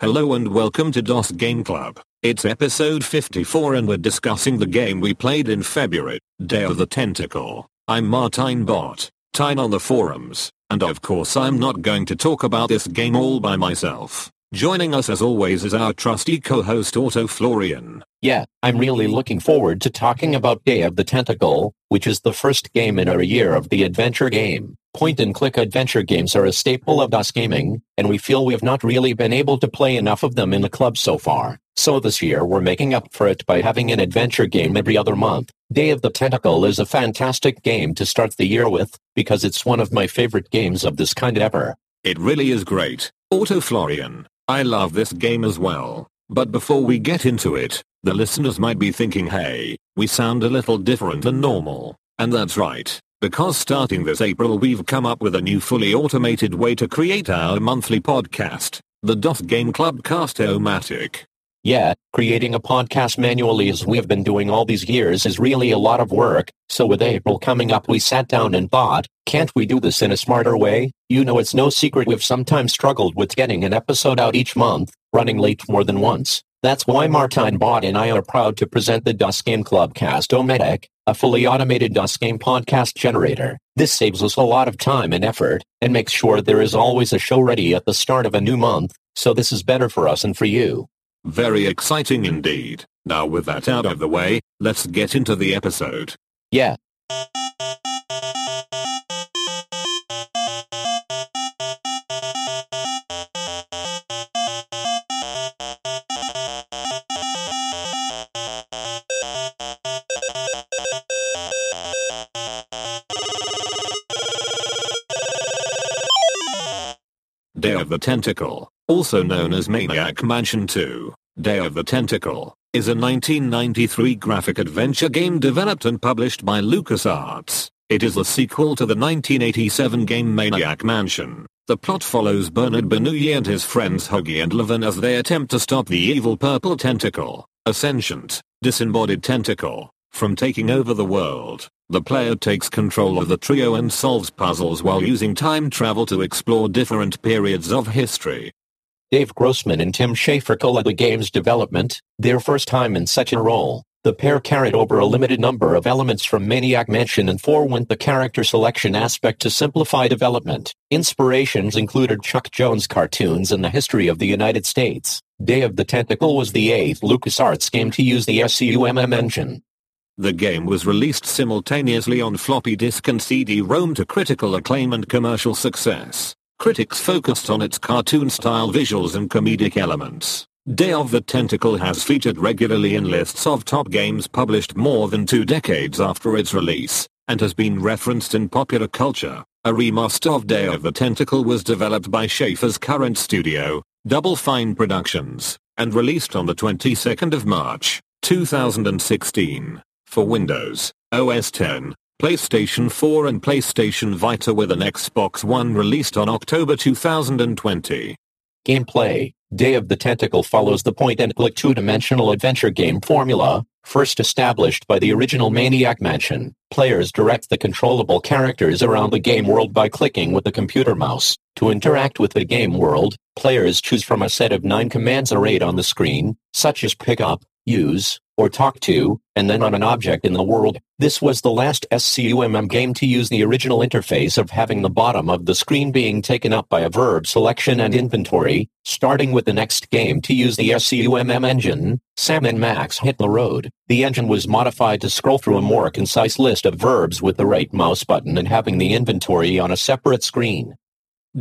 Hello and welcome to DOS Game Club. It's episode 54 and we're discussing the game we played in February, Day of the Tentacle. I'm Martijn Bot, Tijn on the forums, and of course I'm not going to talk about this game all by myself. Joining us as always is our trusty co-host Autoflorian. Yeah, I'm really looking forward to talking about Day of the Tentacle, which is the first game in our year of the adventure game. Point and click adventure games are a staple of DOS gaming, and we feel we have not really been able to play enough of them in the club so far. So this year we're making up for it by having an adventure game every other month. Day of the Tentacle is a fantastic game to start the year with, because it's one of my favorite games of this kind ever. It really is great. Autoflorian, I love this game as well. But before we get into it, the listeners might be thinking hey, we sound a little different than normal. And that's right, because starting this April we've come up with a new fully automated way to create our monthly podcast, the DOS Game Club Cast-O-Matic. Yeah, creating a podcast manually as we've been doing all these years is really a lot of work, so with April coming up we sat down and thought, can't we do this in a smarter way? You know it's no secret we've sometimes struggled with getting an episode out each month, running late more than once. That's why Martijn Bot and I are proud to present the DOS Game Club Cast-O-Matic, a fully automated DOS game podcast generator. This saves us a lot of time and effort, and makes sure there is always a show ready at the start of a new month, so this is better for us and for you. Very exciting indeed. Now with that out of the way, let's get into the episode. Yeah. Day of the Tentacle, also known as Maniac Mansion 2, Day of the Tentacle, is a 1993 graphic adventure game developed and published by LucasArts. It is the sequel to the 1987 game Maniac Mansion. The plot follows Bernard Bernoulli and his friends Hoagie and Laverne as they attempt to stop the evil purple tentacle, a sentient, disembodied tentacle, from taking over the world. The player takes control of the trio and solves puzzles while using time travel to explore different periods of history. Dave Grossman and Tim Schafer co-led the game's development, their first time in such a role. The pair carried over a limited number of elements from Maniac Mansion and forewent the character selection aspect to simplify development. Inspirations included Chuck Jones cartoons and the history of the United States. Day of the Tentacle was the eighth LucasArts game to use the SCUMM engine. The game was released simultaneously on floppy disk and CD-ROM to critical acclaim and commercial success. Critics focused on its cartoon-style visuals and comedic elements. Day of the Tentacle has featured regularly in lists of top games published more than two decades after its release, and has been referenced in popular culture. A remaster of Day of the Tentacle was developed by Schafer's current studio, Double Fine Productions, and released on the 22nd of March, 2016, for Windows, OS 10, PlayStation 4 and PlayStation Vita with an Xbox One released on October 2020. Gameplay Day of the Tentacle follows the point-and-click two-dimensional adventure game formula, first established by the original Maniac Mansion. Players direct the controllable characters around the game world by clicking with the computer mouse. To interact with the game world, players choose from a set of nine commands arrayed on the screen, such as pick up, use, or talk to, and then on an object in the world. This was the last SCUMM game to use the original interface of having the bottom of the screen being taken up by a verb selection and inventory, starting with the next game to use the SCUMM engine. Sam and Max hit the road. The engine was modified to scroll through a more concise list of verbs with the right mouse button and having the inventory on a separate screen.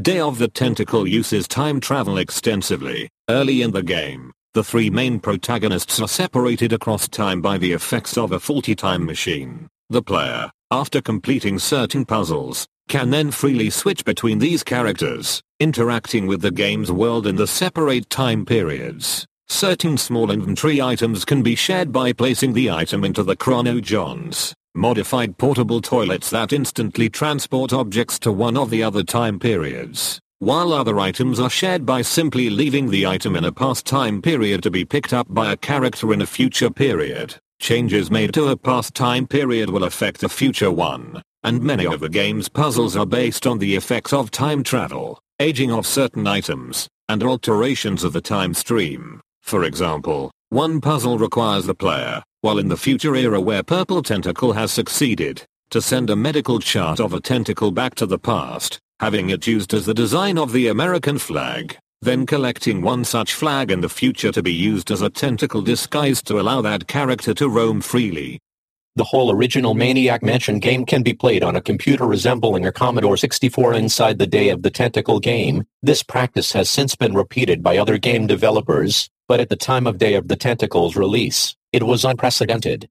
Day of the Tentacle uses time travel extensively. Early in the game, the three main protagonists are separated across time by the effects of a faulty time machine. The player, after completing certain puzzles, can then freely switch between these characters, interacting with the game's world in the separate time periods. Certain small inventory items can be shared by placing the item into the Chrono Johns, modified portable toilets that instantly transport objects to one of the other time periods while other items are shared by simply leaving the item in a past time period to be picked up by a character in a future period. Changes made to a past time period will affect a future one, and many of the game's puzzles are based on the effects of time travel, aging of certain items, and alterations of the time stream. For example, one puzzle requires the player, while in the future era where Purple Tentacle has succeeded, to send a medical chart of a tentacle back to the past, having it used as the design of the American flag, then collecting one such flag in the future to be used as a tentacle disguise to allow that character to roam freely. The whole original Maniac Mansion game can be played on a computer resembling a Commodore 64 inside the Day of the Tentacle game. This practice has since been repeated by other game developers, but at the time of Day of the Tentacle's release, it was unprecedented.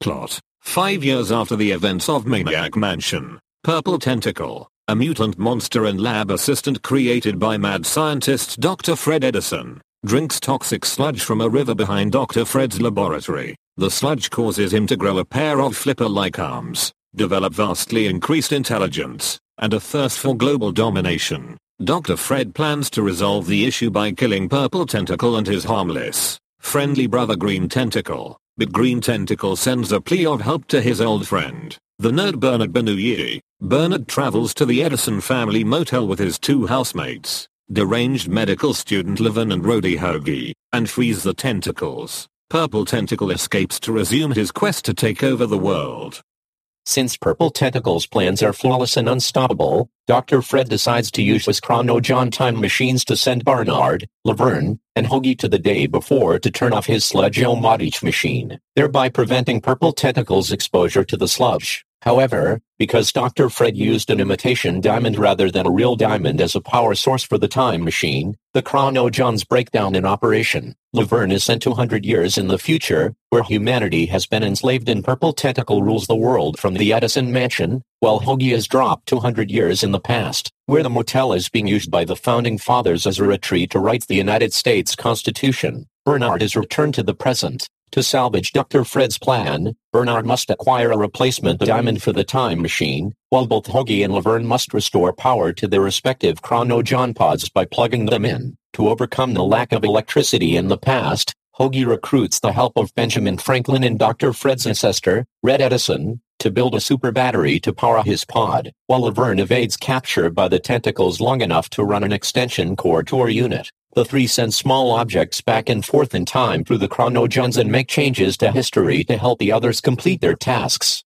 Plot Five years after the events of Maniac Mansion, Purple Tentacle, a mutant monster and lab assistant created by mad scientist Dr. Fred Edison, drinks toxic sludge from a river behind Dr. Fred's laboratory. The sludge causes him to grow a pair of flipper-like arms, develop vastly increased intelligence, and a thirst for global domination. Dr. Fred plans to resolve the issue by killing Purple Tentacle and his harmless, friendly brother Green Tentacle. But Green Tentacle sends a plea of help to his old friend, the nerd Bernard Bernoulli. Bernard travels to the Edison family motel with his two housemates, deranged medical student Laverne and roadie Hoagie, and frees the tentacles. Purple Tentacle escapes to resume his quest to take over the world. Since Purple Tentacle's plans are flawless and unstoppable, Dr. Fred decides to use his Chrono-John time machines to send Bernard, Laverne, and Hoagie to the day before to turn off his Sludge-O-Matic machine, thereby preventing Purple Tentacle's exposure to the sludge. However, because Dr. Fred used an imitation diamond rather than a real diamond as a power source for the time machine, the Chrono-Johns break down in operation. Laverne is sent 200 years in the future, where humanity has been enslaved and Purple Tentacle rules the world from the Edison Mansion, while Hoagie is dropped 200 years in the past, where the motel is being used by the Founding Fathers as a retreat to write the United States Constitution. Bernard is returned to the present, to salvage Dr. Fred's plan, Bernard must acquire a replacement diamond for the time machine, while both Hoagie and Laverne must restore power to their respective Chrono-John pods by plugging them in. To overcome the lack of electricity in the past, Hoagie recruits the help of Benjamin Franklin and Dr. Fred's ancestor, Red Edison, to build a super battery to power his pod, while Laverne evades capture by the tentacles long enough to run an extension core to unit. The three send small objects back and forth in time through the Chrono-Johns and make changes to history to help the others complete their tasks.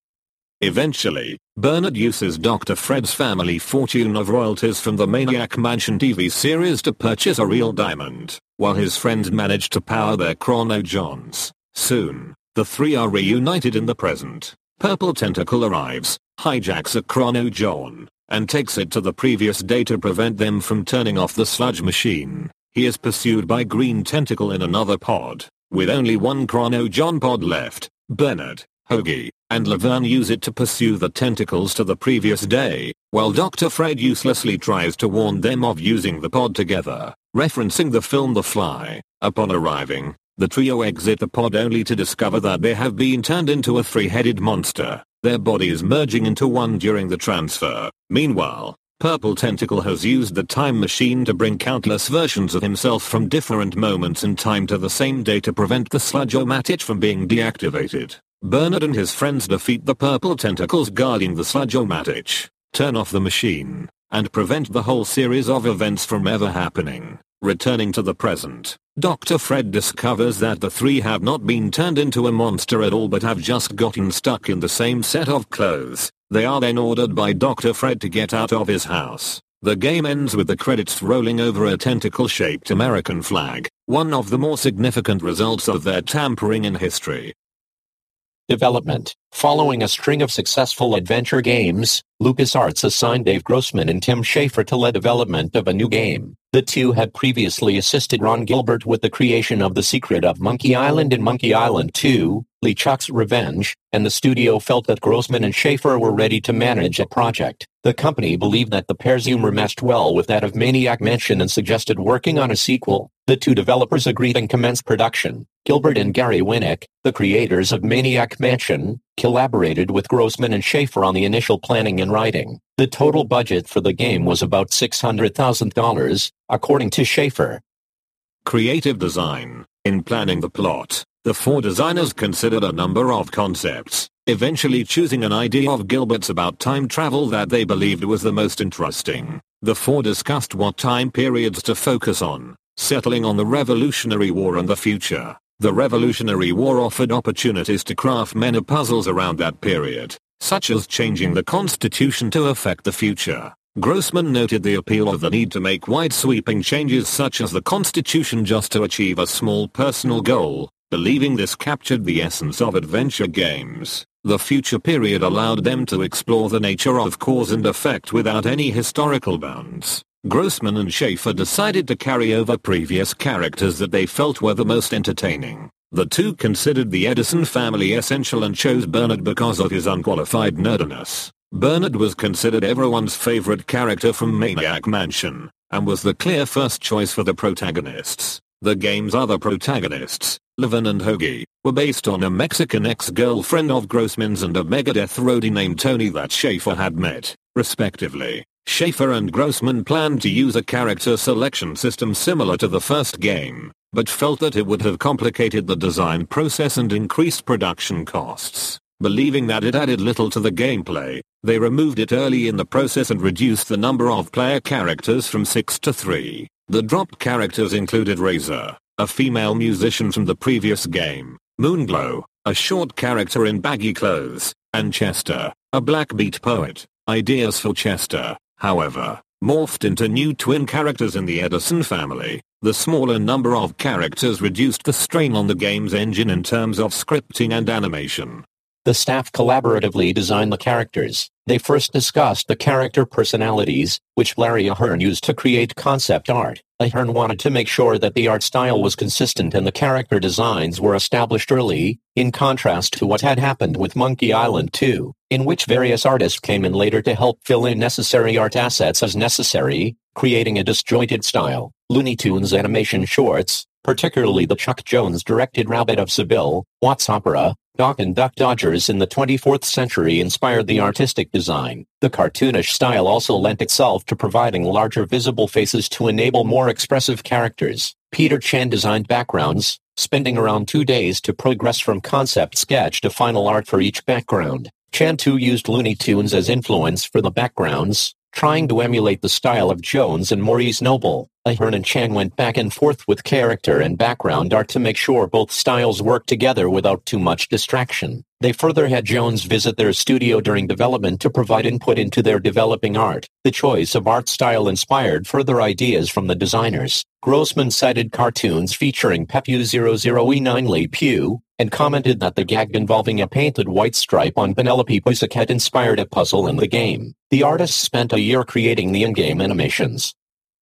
Eventually, Bernard uses Dr. Fred's family fortune of royalties from the Maniac Mansion TV series to purchase a real diamond, while his friends manage to power their chrono-johns. Soon, the three are reunited in the present. Purple Tentacle arrives, hijacks a chrono-john, and takes it to the previous day to prevent them from turning off the sludge machine. He is pursued by Green Tentacle in another pod. With only one Chrono-John pod left, Bernard, Hoagie, and Laverne use it to pursue the tentacles to the previous day, while Dr. Fred uselessly tries to warn them of using the pod together, referencing the film The Fly. Upon arriving, the trio exit the pod only to discover that they have been turned into a three-headed monster, their bodies merging into one during the transfer. Meanwhile, Purple Tentacle has used the time machine to bring countless versions of himself from different moments in time to the same day to prevent the Sludge-O-Matic from being deactivated. Bernard and his friends defeat the Purple Tentacles guarding the Sludge-O-Matic, turn off the machine, and prevent the whole series of events from ever happening. Returning to the present, Dr. Fred discovers that the three have not been turned into a monster at all but have just gotten stuck in the same set of clothes. They are then ordered by Dr. Fred to get out of his house. The game ends with the credits rolling over a tentacle-shaped American flag, one of the more significant results of their tampering in history. Development Following a string of successful adventure games, LucasArts assigned Dave Grossman and Tim Schafer to lead development of a new game. The two had previously assisted Ron Gilbert with the creation of The Secret of Monkey Island and Monkey Island 2, LeChuck's Revenge, and the studio felt that Grossman and Schafer were ready to manage a project. The company believed that the pair's humor meshed well with that of Maniac Mansion and suggested working on a sequel. The two developers agreed and commenced production. Gilbert and Gary Winnick, the creators of Maniac Mansion, collaborated with Grossman and Schafer on the initial planning and writing. The total budget for the game was about $600,000, according to Schafer. Creative design. In planning the plot, the four designers considered a number of concepts, eventually choosing an idea of Gilbert's about time travel that they believed was the most interesting. The four discussed what time periods to focus on, settling on the Revolutionary War and the future. The Revolutionary War offered opportunities to craft many puzzles around that period, such as changing the constitution to affect the future. Grossman noted the appeal of the need to make wide-sweeping changes such as the constitution just to achieve a small personal goal, believing this captured the essence of adventure games. The future period allowed them to explore the nature of cause and effect without any historical bounds. Grossman and Schafer decided to carry over previous characters that they felt were the most entertaining. The two considered the Edison family essential and chose Bernard because of his unqualified nerdiness. Bernard was considered everyone's favorite character from Maniac Mansion, and was the clear first choice for the protagonists. The game's other protagonists, Laverne and Hoagie, were based on a Mexican ex-girlfriend of Grossman's and a Megadeth roadie named Tony that Schafer had met, respectively. Schafer and Grossman planned to use a character selection system similar to the first game, but felt that it would have complicated the design process and increased production costs. Believing that it added little to the gameplay, they removed it early in the process and reduced the number of player characters from 6 to 3. The dropped characters included Razor, a female musician from the previous game, Moonglow, a short character in baggy clothes, and Chester, a black beat poet. Ideas for Chester, however, morphed into new twin characters in the Edison family. The smaller number of characters reduced the strain on the game's engine in terms of scripting and animation. The staff collaboratively designed the characters. They first discussed the character personalities, which Larry Ahern used to create concept art. Ahern wanted to make sure that the art style was consistent and the character designs were established early, in contrast to what had happened with Monkey Island 2, in which various artists came in later to help fill in necessary art assets as necessary, creating a disjointed style. Looney Tunes animation shorts, particularly the Chuck Jones directed Rabbit of Seville, What's Opera, Doc and Duck Dodgers in the 24th century inspired the artistic design. The cartoonish style also lent itself to providing larger visible faces to enable more expressive characters. Peter Chan designed backgrounds, spending around two days to progress from concept sketch to final art for each background. Chan too used Looney Tunes as influence for the backgrounds, trying to mm-hmm. emulate the style of Jones and Maurice Noble. Ahern and Chan went back and forth with character and background art to make sure both styles worked together without too much distraction. They further had Jones visit their studio during development to provide input into their developing art. The choice of art style inspired further ideas from the designers. Grossman cited cartoons featuring Pepé Le Pew, and commented that the gag involving a painted white stripe on Penelope Pussycat inspired a puzzle in the game. The artists spent a year creating the in-game animations.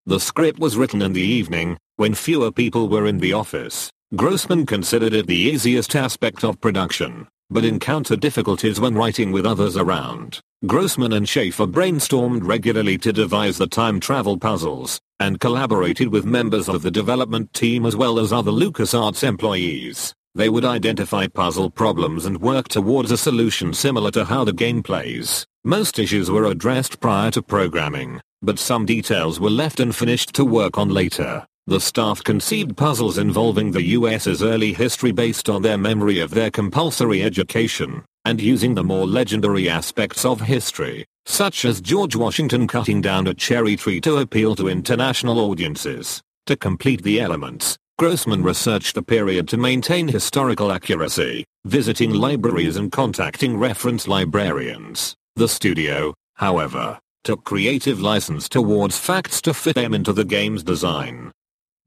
The script was written in the evening, when fewer people were in the office. Grossman considered it the easiest aspect of production, but encountered difficulties when writing with others around. Grossman and Schafer brainstormed regularly to devise the time travel puzzles, and collaborated with members of the development team as well as other LucasArts employees. They would identify puzzle problems and work towards a solution similar to how the game plays. Most issues were addressed prior to programming, but some details were left unfinished to work on later. The staff conceived puzzles involving the US's early history based on their memory of their compulsory education, and using the more legendary aspects of history, such as George Washington cutting down a cherry tree to appeal to international audiences. To complete the elements, Grossman researched the period to maintain historical accuracy, visiting libraries and contacting reference librarians. The studio, however, took creative license towards facts to fit them into the game's design.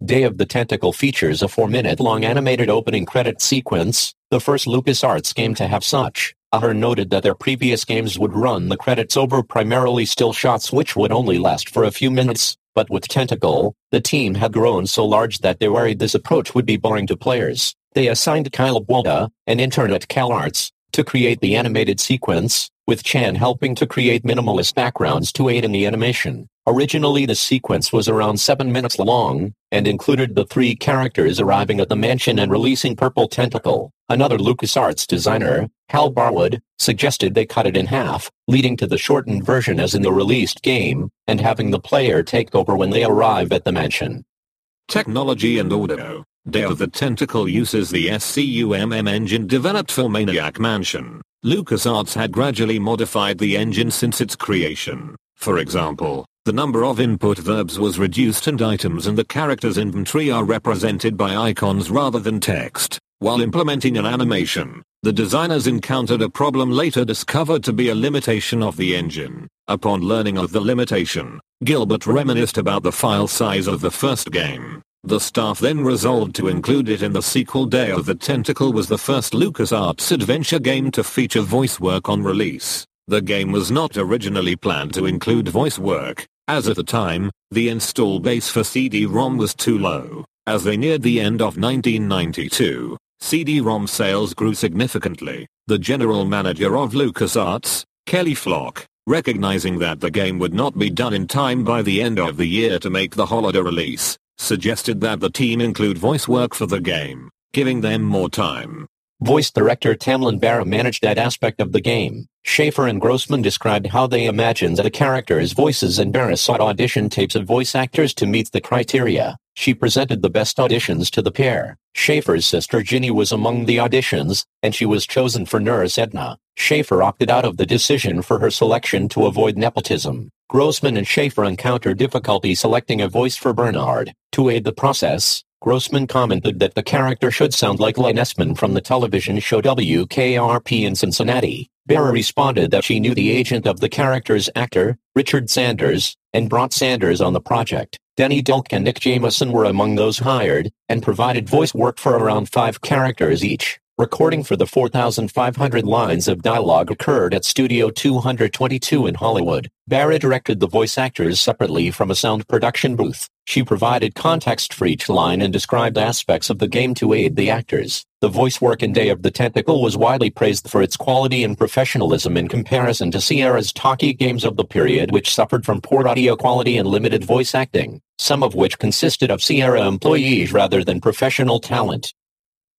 Day of the Tentacle features a four-minute-long animated opening credit sequence, the first LucasArts game to have such. Ahern noted that their previous games would run the credits over primarily still shots which would only last for a few minutes, but with Tentacle, the team had grown so large that they worried this approach would be boring to players. They assigned Kyle Balda, an intern at CalArts, to create the animated sequence, with Chan helping to create minimalist backgrounds to aid in the animation. Originally the sequence was around 7 minutes long, and included the three characters arriving at the mansion and releasing Purple Tentacle. Another LucasArts designer, Hal Barwood, suggested they cut it in half, leading to the shortened version as in the released game, and having the player take over when they arrive at the mansion. Technology and audio. Day of the Tentacle uses the SCUMM engine developed for Maniac Mansion. LucasArts had gradually modified the engine since its creation. For example, the number of input verbs was reduced and items in the character's inventory are represented by icons rather than text. While implementing an animation, the designers encountered a problem later discovered to be a limitation of the engine. Upon learning of the limitation, Gilbert reminisced about the file size of the first game. The staff then resolved to include it in the sequel Day of the Tentacle was the first LucasArts adventure game to feature voice work on release. The game was not originally planned to include voice work, as at the time, the install base for CD-ROM was too low. As they neared the end of 1992, CD-ROM sales grew significantly. The general manager of LucasArts, Kelly Flock, recognizing that the game would not be done in time by the end of the year to make the holiday release, suggested that the team include voice work for the game, giving them more time. Voice director Tamlynn Barra managed that aspect of the game. Schafer and Grossman described how they imagined the characters' voices and Barra sought audition tapes of voice actors to meet the criteria. She presented the best auditions to the pair. Schafer's sister Ginny was among the auditions, and she was chosen for Nurse Edna. Schafer opted out of the decision for her selection to avoid nepotism. Grossman and Schafer encountered difficulty selecting a voice for Bernard. To aid the process, Grossman commented that the character should sound like Les Nessman from the television show WKRP in Cincinnati. Barra responded that she knew the agent of the character's actor, Richard Sanders, and brought Sanders on the project. Denny Delk and Nick Jameson were among those hired, and provided voice work for around five characters each. Recording for the 4,500 lines of dialogue occurred at Studio 222 in Hollywood. Barra directed the voice actors separately from a sound production booth. She provided context for each line and described aspects of the game to aid the actors. The voice work in Day of the Tentacle was widely praised for its quality and professionalism in comparison to Sierra's talkie games of the period which suffered from poor audio quality and limited voice acting, some of which consisted of Sierra employees rather than professional talent.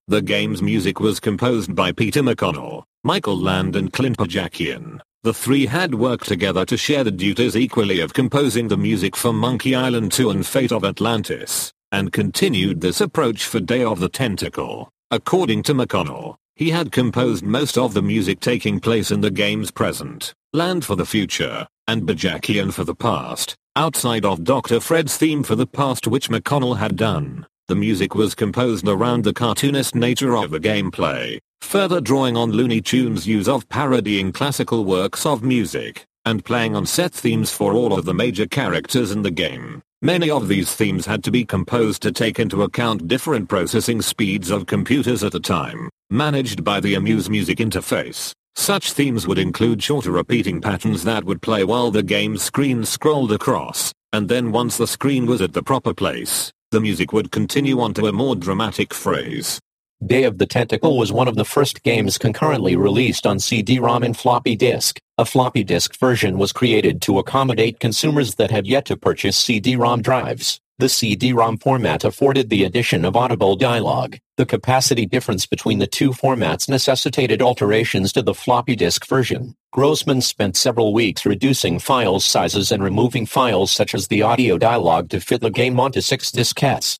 The game's music was composed by Peter McConnell, Michael Land and Clint Bajakian. The three had worked together to share the duties equally of composing the music for Monkey Island 2 and Fate of Atlantis, and continued this approach for Day of the Tentacle. According to McConnell, he had composed most of the music taking place in the game's present, Land for the future, and Bajakian for the past, outside of Dr. Fred's theme for the past which McConnell had done. The music was composed around the cartoonist nature of the gameplay, further drawing on Looney Tunes' use of parodying classical works of music, and playing on set themes for all of the major characters in the game. Many of these themes had to be composed to take into account different processing speeds of computers at the time, managed by the iMUSE Music interface. Such themes would include shorter repeating patterns that would play while the game's screen scrolled across, and then once the screen was at the proper place, the music would continue on to a more dramatic phrase. Day of the Tentacle was one of the first games concurrently released on CD-ROM and floppy disk. A floppy disk version was created to accommodate consumers that had yet to purchase CD-ROM drives. The CD-ROM format afforded the addition of audible dialogue. The capacity difference between the two formats necessitated alterations to the floppy disk version. Grossman spent several weeks reducing file sizes and removing files such as the audio dialogue to fit the game onto six diskettes.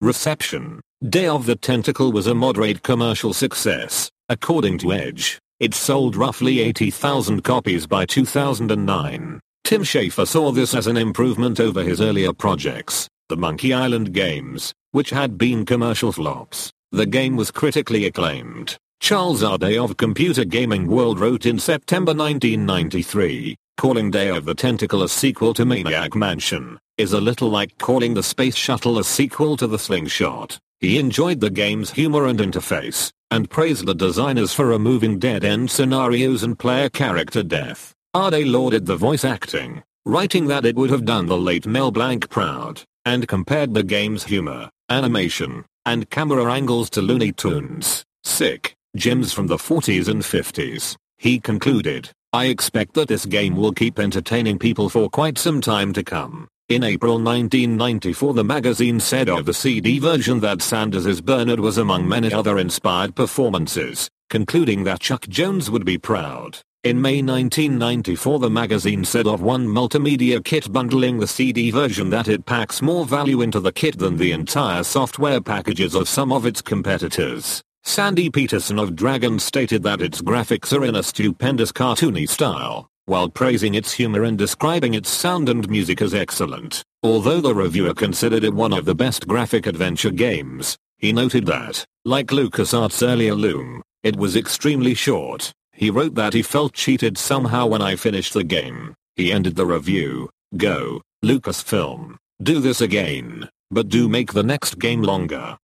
Reception Day of the Tentacle was a moderate commercial success, according to Edge. It sold roughly 80,000 copies by 2009. Tim Schafer saw this as an improvement over his earlier projects, the Monkey Island games, which had been commercial flops. The game was critically acclaimed. Charles Ardai of Computer Gaming World wrote in September 1993, calling Day of the Tentacle a sequel to Maniac Mansion, is a little like calling the Space Shuttle a sequel to the Slingshot. He enjoyed the game's humor and interface, and praised the designers for removing dead-end scenarios and player character death. Ardai lauded the voice acting, writing that it would have done the late Mel Blanc proud, and compared the game's humor, animation, and camera angles to Looney Tunes, sick, gems from the 40s and 50s. He concluded, I expect that this game will keep entertaining people for quite some time to come. In April 1994 the magazine said of the CD version that Sanders' Bernard was among many other inspired performances, concluding that Chuck Jones would be proud. In May 1994 the magazine said of one multimedia kit bundling the CD version that it packs more value into the kit than the entire software packages of some of its competitors. Sandy Petersen of Dragon stated that its graphics are in a stupendous cartoony style, while praising its humor and describing its sound and music as excellent. Although the reviewer considered it one of the best graphic adventure games, he noted that, like LucasArts' earlier Loom, it was extremely short. He wrote that he felt cheated somehow when I finished the game. He ended the review, Go, Lucasfilm, do this again, but do make the next game longer.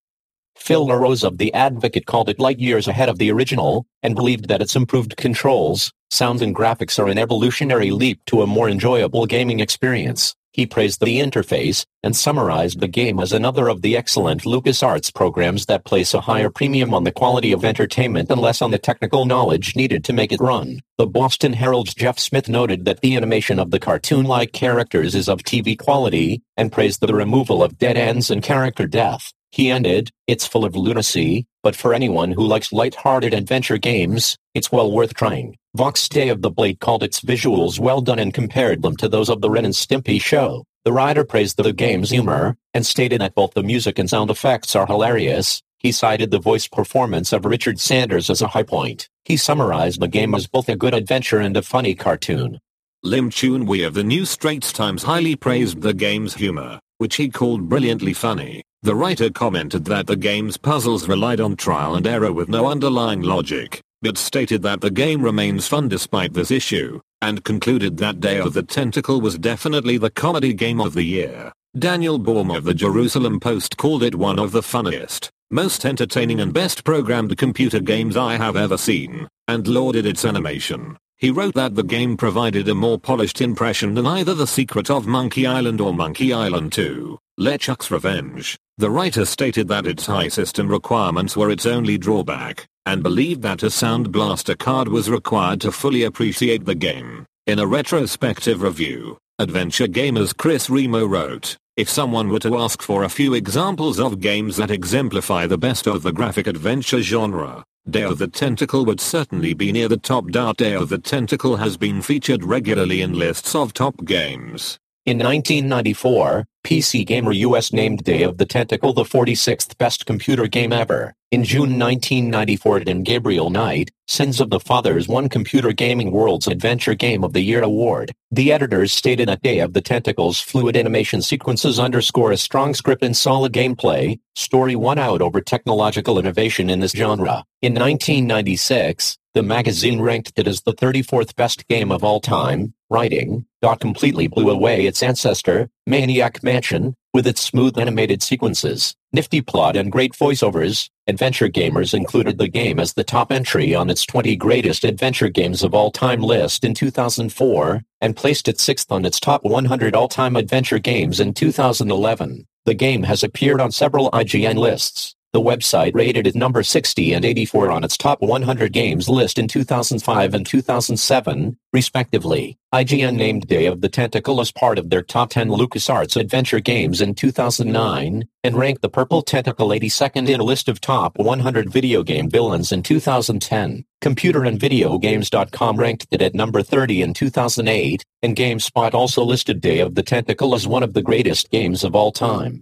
Phil LaRose of The Advocate called it light years ahead of the original, and believed that its improved controls, sound and graphics are an evolutionary leap to a more enjoyable gaming experience. He praised the interface, and summarized the game as another of the excellent LucasArts programs that place a higher premium on the quality of entertainment and less on the technical knowledge needed to make it run. The Boston Herald's Jeff Smith noted that the animation of the cartoon-like characters is of TV quality, and praised the removal of dead ends and character death. He ended, it's full of lunacy, but for anyone who likes light-hearted adventure games, it's well worth trying. Vox Day of the Blade called its visuals well done and compared them to those of the Ren and Stimpy show. The writer praised the game's humor, and stated that both the music and sound effects are hilarious. He cited the voice performance of Richard Sanders as a high point. He summarized the game as both a good adventure and a funny cartoon. Lim Chun Wee of the New Straits Times highly praised the game's humor, which he called brilliantly funny. The writer commented that the game's puzzles relied on trial and error with no underlying logic, but stated that the game remains fun despite this issue, and concluded that Day of the Tentacle was definitely the comedy game of the year. Daniel Baum of the Jerusalem Post called it one of the funniest, most entertaining and best programmed computer games I have ever seen, and lauded its animation. He wrote that the game provided a more polished impression than either The Secret of Monkey Island or Monkey Island 2, LeChuck's Revenge. The writer stated that its high system requirements were its only drawback, and believed that a Sound Blaster card was required to fully appreciate the game. In a retrospective review, Adventure Gamers Chris Remo wrote, if someone were to ask for a few examples of games that exemplify the best of the graphic adventure genre, Day of the Tentacle would certainly be near the top. Day of the Tentacle has been featured regularly in lists of top games. In 1994, PC Gamer US named Day of the Tentacle the 46th best computer game ever. In June 1994 and Gabriel Knight, Sins of the Fathers won Computer Gaming World's Adventure Game of the Year award. The editors stated that Day of the Tentacle's fluid animation sequences underscore a strong script and solid gameplay, story won out over technological innovation in this genre. In 1996, the magazine ranked it as the 34th best game of all time, writing, DOTT completely blew away its ancestor, Maniac Mansion, with its smooth animated sequences, nifty plot and great voiceovers. Adventure Gamers included the game as the top entry on its 20 greatest adventure games of all time list in 2004, and placed it sixth on its top 100 all-time adventure games in 2011. The game has appeared on several IGN lists, the website rated it number 60 and 84 on its top 100 games list in 2005 and 2007, respectively. IGN named Day of the Tentacle as part of their top 10 LucasArts adventure games in 2009, and ranked the Purple Tentacle 82nd in a list of top 100 video game villains in 2010. Computer and Videogames.com ranked it at number 30 in 2008, and GameSpot also listed Day of the Tentacle as one of the greatest games of all time.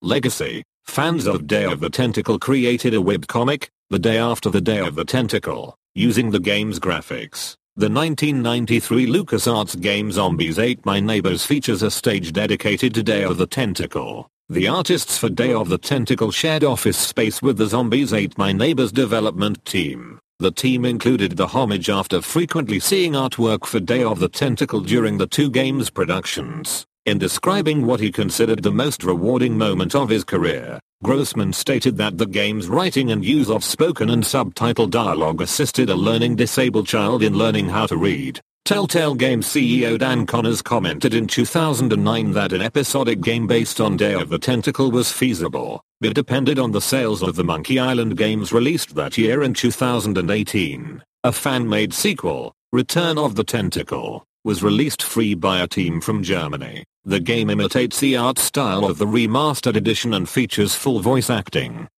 Legacy Fans of Day of the Tentacle created a webcomic, The Day After the Day of the Tentacle, using the game's graphics. The 1993 LucasArts game Zombies Ate My Neighbors features a stage dedicated to Day of the Tentacle. The artists for Day of the Tentacle shared office space with the Zombies Ate My Neighbors development team. The team included the homage after frequently seeing artwork for Day of the Tentacle during the two games' productions. In describing what he considered the most rewarding moment of his career, Grossman stated that the game's writing and use of spoken and subtitled dialogue assisted a learning disabled child in learning how to read. Telltale Games CEO Dan Connors commented in 2009 that an episodic game based on Day of the Tentacle was feasible, but depended on the sales of the Monkey Island games released that year in 2018. A fan-made sequel, Return of the Tentacle, was released free by a team from Germany. The game imitates the art style of the remastered edition and features full voice acting.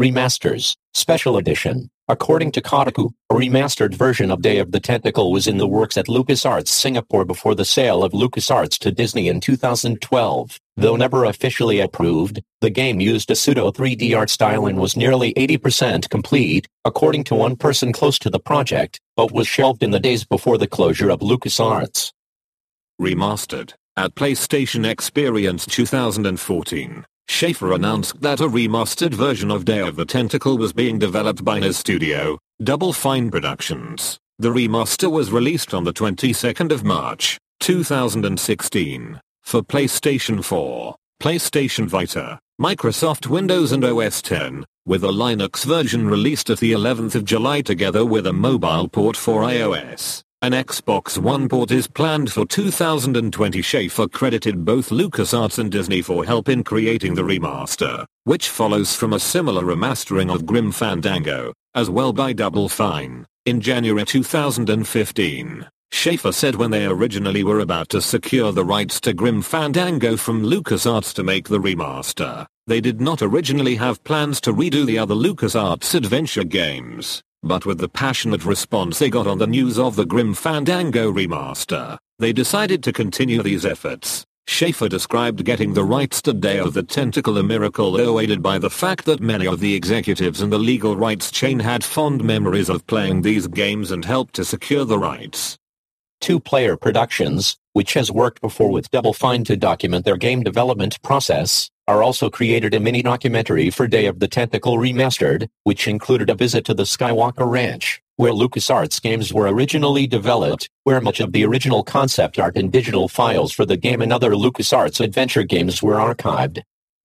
Remasters, Special Edition. According to Kotaku, a remastered version of Day of the Tentacle was in the works at LucasArts Singapore before the sale of LucasArts to Disney in 2012. Though never officially approved, the game used a pseudo 3D art style and was nearly 80% complete, according to one person close to the project, but was shelved in the days before the closure of LucasArts. Remastered. At PlayStation Experience 2014, Schafer announced that a remastered version of Day of the Tentacle was being developed by his studio, Double Fine Productions. The remaster was released on the 22nd of March, 2016 for PlayStation 4, PlayStation Vita, Microsoft Windows and OS 10, with a Linux version released at the 11th of July together with a mobile port for iOS. An Xbox One port is planned for 2020 Schafer credited both LucasArts and Disney for help in creating the remaster, which follows from a similar remastering of Grim Fandango, as well by Double Fine, in January 2015. Schafer said when they originally were about to secure the rights to Grim Fandango from LucasArts to make the remaster, they did not originally have plans to redo the other LucasArts adventure games. But with the passionate response they got on the news of the Grim Fandango remaster, they decided to continue these efforts. Schafer described getting the rights to Day of the Tentacle a miracle though aided by the fact that many of the executives in the legal rights chain had fond memories of playing these games and helped to secure the rights. Two Player Productions, which has worked before with Double Fine to document their game development process, are also created a mini documentary for Day of the Tentacle Remastered, which included a visit to the Skywalker Ranch, where LucasArts games were originally developed, where much of the original concept art and digital files for the game and other LucasArts adventure games were archived.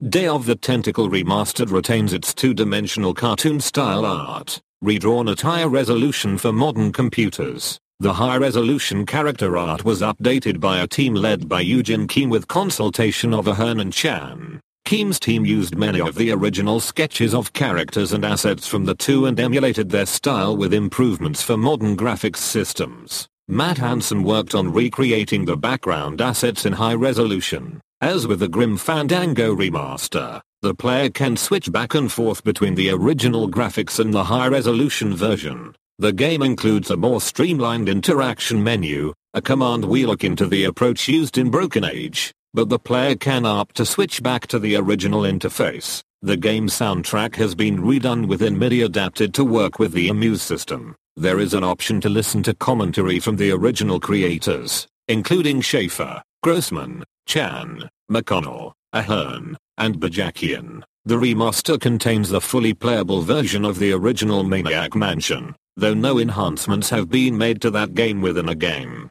Day of the Tentacle Remastered retains its two-dimensional cartoon-style art, redrawn at higher resolution for modern computers. The high-resolution character art was updated by a team led by Yujin Keim with consultation of Ahern and Chan. Keim's team used many of the original sketches of characters and assets from the two and emulated their style with improvements for modern graphics systems. Matt Hansen worked on recreating the background assets in high resolution. As with the Grim Fandango remaster, the player can switch back and forth between the original graphics and the high resolution version. The game includes a more streamlined interaction menu, a command wheel akin to the approach used in Broken Age, but the player can opt to switch back to the original interface. The game soundtrack has been redone within MIDI adapted to work with the iMUSE system. There is an option to listen to commentary from the original creators, including Schafer, Grossman, Chan, McConnell, Ahern, and Bajakian. The remaster contains the fully playable version of the original Maniac Mansion, though no enhancements have been made to that game within a game.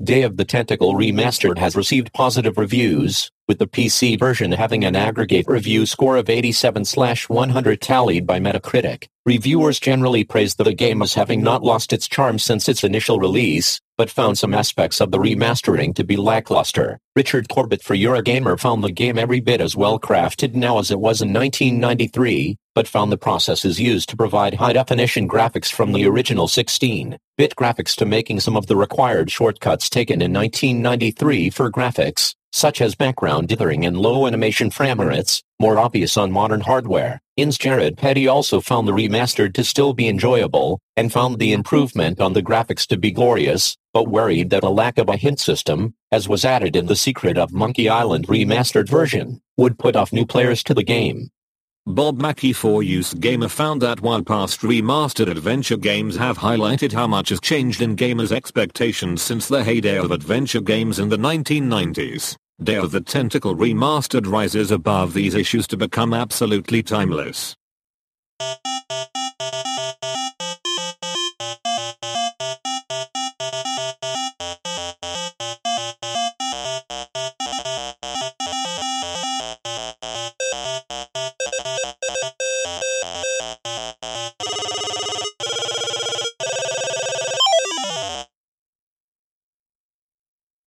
Day of the Tentacle Remastered has received positive reviews, with the PC version having an aggregate review score of 87/100 tallied by Metacritic. Reviewers generally praised the game as having not lost its charm since its initial release, but found some aspects of the remastering to be lackluster. Richard Cobbett for Eurogamer found the game every bit as well crafted now as it was in 1993, but found the processes used to provide high-definition graphics from the original 16-bit graphics to making some of the required shortcuts taken in 1993 for graphics, such as background dithering and low animation frame rates, more obvious on modern hardware. IGN's Jared Petty also found the remastered to still be enjoyable, and found the improvement on the graphics to be glorious, but worried that a lack of a hint system, as was added in the Secret of Monkey Island remastered version, would put off new players to the game. Bob Mackey for USgamer found that while past remastered adventure games have highlighted how much has changed in gamers' expectations since the heyday of adventure games in the 1990s, Day of the Tentacle Remastered rises above these issues to become absolutely timeless.